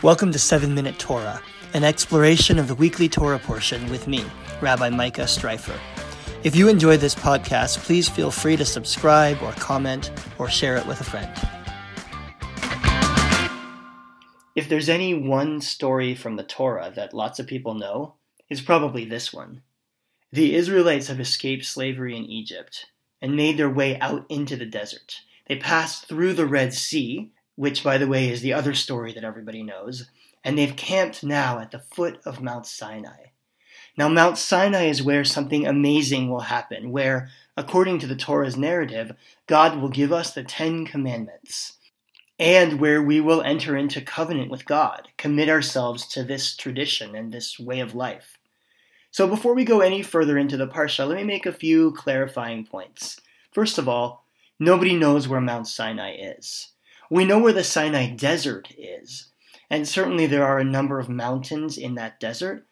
Welcome to 7 Minute Torah, an exploration of the weekly Torah portion with me, Rabbi Micah Streifer. If you enjoy this podcast, please feel free to subscribe or comment or share it with a friend. If there's any one story from the Torah that lots of people know, it's probably this one. The Israelites have escaped slavery in Egypt and made their way out into the desert. They passed through the Red Sea, which, by the way, is the other story that everybody knows, and they've camped now at the foot of Mount Sinai. Now, Mount Sinai is where something amazing will happen, where, according to the Torah's narrative, God will give us the Ten Commandments, and where we will enter into covenant with God, commit ourselves to this tradition and this way of life. So, before we go any further into the Parsha, let me make a few clarifying points. First of all, nobody knows where Mount Sinai is. We know where the Sinai Desert is, and certainly there are a number of mountains in that desert.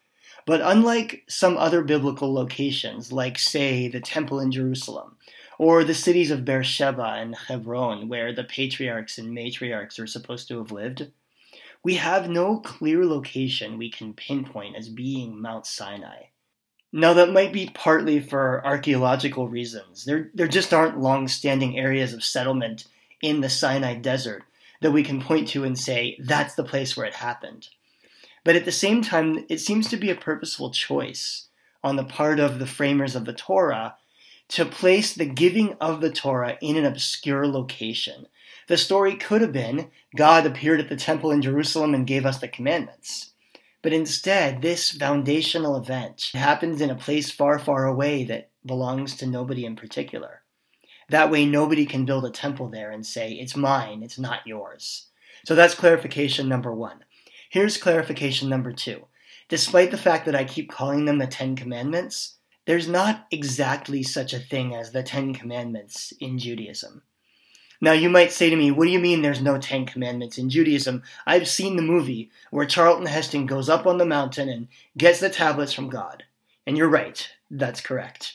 But unlike some other biblical locations, like, say, the Temple in Jerusalem, or the cities of Beersheba and Hebron, where the patriarchs and matriarchs are supposed to have lived, we have no clear location we can pinpoint as being Mount Sinai. Now, that might be partly for archaeological reasons. There, there just aren't long standing areas of settlement in the Sinai desert that we can point to and say, that's the place where it happened. But at the same time, it seems to be a purposeful choice on the part of the framers of the Torah to place the giving of the Torah in an obscure location. The story could have been God appeared at the temple in Jerusalem and gave us the commandments. But instead, this foundational event happens in a place far, far away that belongs to nobody in particular. That way, nobody can build a temple there and say, it's mine, it's not yours. So that's clarification number one. Here's clarification number two. Despite the fact that I keep calling them the Ten Commandments, there's not exactly such a thing as the Ten Commandments in Judaism. Now, you might say to me, What do you mean there's no Ten Commandments in Judaism? I've seen the movie where Charlton Heston goes up on the mountain and gets the tablets from God. And you're right, that's correct.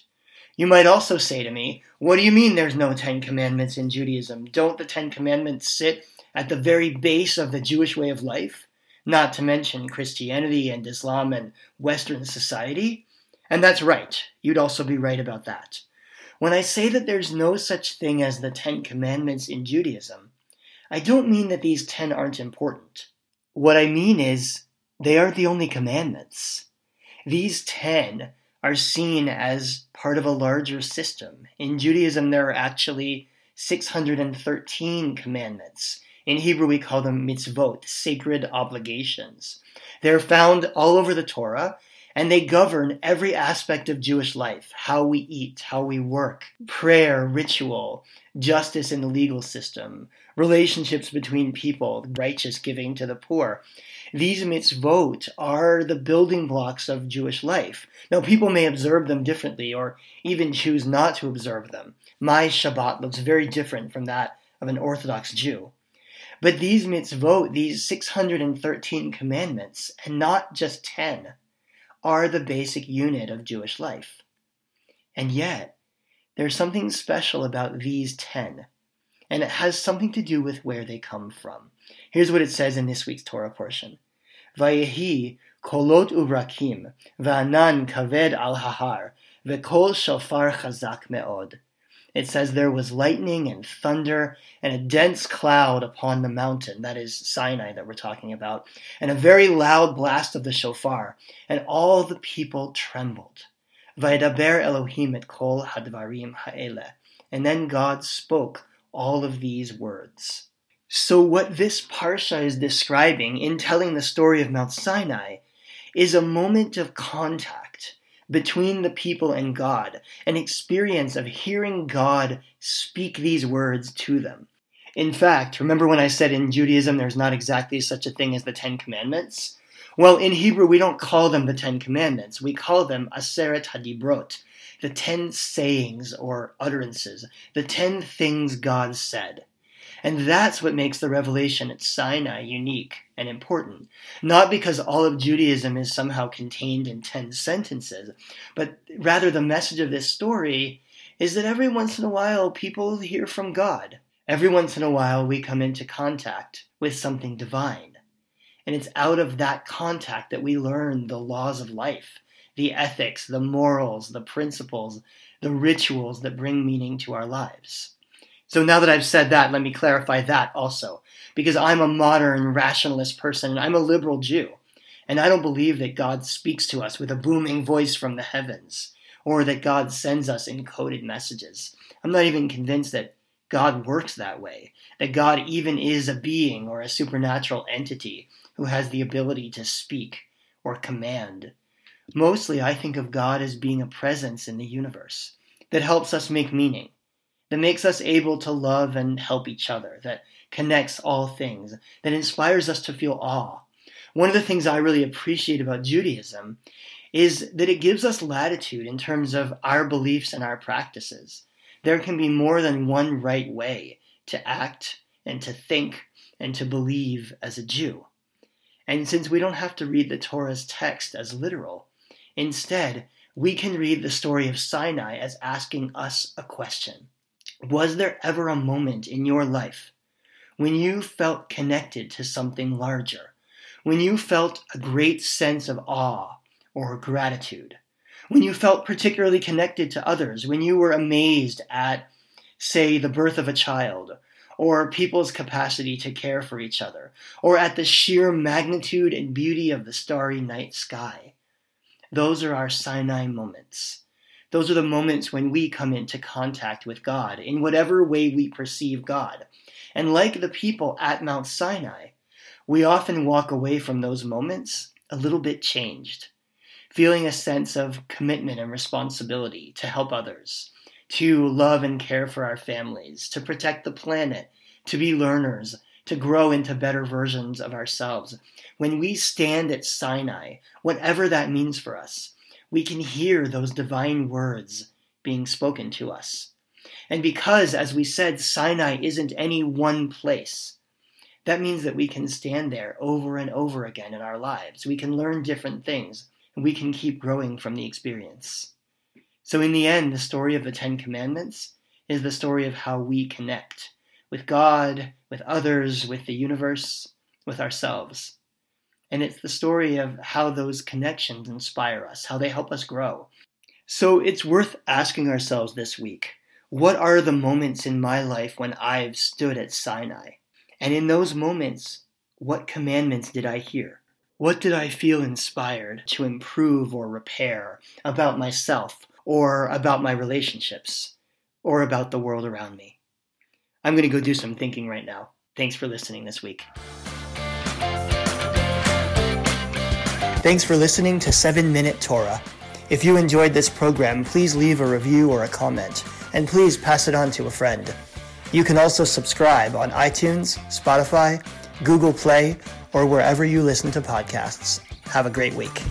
You might also say to me, What do you mean there's no Ten Commandments in Judaism? Don't the Ten Commandments sit at the very base of the Jewish way of life? Not to mention Christianity and Islam and Western society? And that's right. You'd also be right about that. When I say that there's no such thing as the Ten Commandments in Judaism, I don't mean that these ten aren't important. What I mean is, they aren't the only commandments. These ten are seen as part of a larger system. In Judaism, there are actually 613 commandments. In Hebrew, we call them mitzvot, sacred obligations. They're found all over the Torah, and they govern every aspect of Jewish life how we eat, how we work, prayer, ritual, justice in the legal system, relationships between people, righteous giving to the poor. These mitzvot are the building blocks of Jewish life. Now, people may observe them differently or even choose not to observe them. My Shabbat looks very different from that of an Orthodox Jew. But these mitzvot, these 613 commandments, and not just 10, are the basic unit of Jewish life. And yet, there's something special about these 10, and it has something to do with where they come from. Here's what it says in this week's Torah portion. Vayehi kolot uvrakim, va'anan kaved al hahar, ve'kol shofar chazak me'od. It says there was lightning and thunder and a dense cloud upon the mountain, that is Sinai that we're talking about, and a very loud blast of the shofar, and all the people trembled. Vaidaber Elohim et kol hadvarim ha'ele. And then God spoke all of these words. So, what this parsha is describing in telling the story of Mount Sinai is a moment of contact between the people and God, an experience of hearing God speak these words to them. In fact, remember when I said in Judaism there's not exactly such a thing as the Ten Commandments? Well, in Hebrew, we don't call them the Ten Commandments. We call them Aseret Hadibrot, the ten sayings or utterances, the ten things God said. And that's what makes the revelation at Sinai unique and important. Not because all of Judaism is somehow contained in 10 sentences, but rather the message of this story is that every once in a while people hear from God. Every once in a while we come into contact with something divine. And it's out of that contact that we learn the laws of life, the ethics, the morals, the principles, the rituals that bring meaning to our lives. So now that I've said that, let me clarify that also. Because I'm a modern rationalist person and I'm a liberal Jew. And I don't believe that God speaks to us with a booming voice from the heavens or that God sends us encoded messages. I'm not even convinced that God works that way, that God even is a being or a supernatural entity who has the ability to speak or command. Mostly, I think of God as being a presence in the universe that helps us make meaning, that makes us able to love and help each other, that connects all things, that inspires us to feel awe. One of the things I really appreciate about Judaism is that it gives us latitude in terms of our beliefs and our practices there can be more than one right way to act and to think and to believe as a Jew. And since we don't have to read the Torah's text as literal, instead, we can read the story of Sinai as asking us a question. Was there ever a moment in your life when you felt connected to something larger? When you felt a great sense of awe or gratitude? when you felt particularly connected to others, when you were amazed at, say, the birth of a child, or people's capacity to care for each other, or at the sheer magnitude and beauty of the starry night sky. Those are our Sinai moments. Those are the moments when we come into contact with God in whatever way we perceive God. And like the people at Mount Sinai, we often walk away from those moments a little bit changed feeling a sense of commitment and responsibility to help others, to love and care for our families, to protect the planet, to be learners, to grow into better versions of ourselves. When we stand at Sinai, whatever that means for us, we can hear those divine words being spoken to us. And because, as we said, Sinai isn't any one place, that means that we can stand there over and over again in our lives. We can learn different things and we can keep growing from the experience. So, in the end, the story of the Ten Commandments is the story of how we connect with God, with others, with the universe, with ourselves. And it's the story of how those connections inspire us, how they help us grow. So, it's worth asking ourselves this week what are the moments in my life when I've stood at Sinai? And in those moments, what commandments did I hear? What did I feel inspired to improve or repair about myself, or about my relationships, or about the world around me? I'm going to go do some thinking right now. Thanks for listening this week. Thanks for listening to 7 Minute Torah. If you enjoyed this program, please leave a review or a comment, and please pass it on to a friend. You can also subscribe on iTunes, Spotify, Google Play, or wherever you listen to podcasts. Have a great week.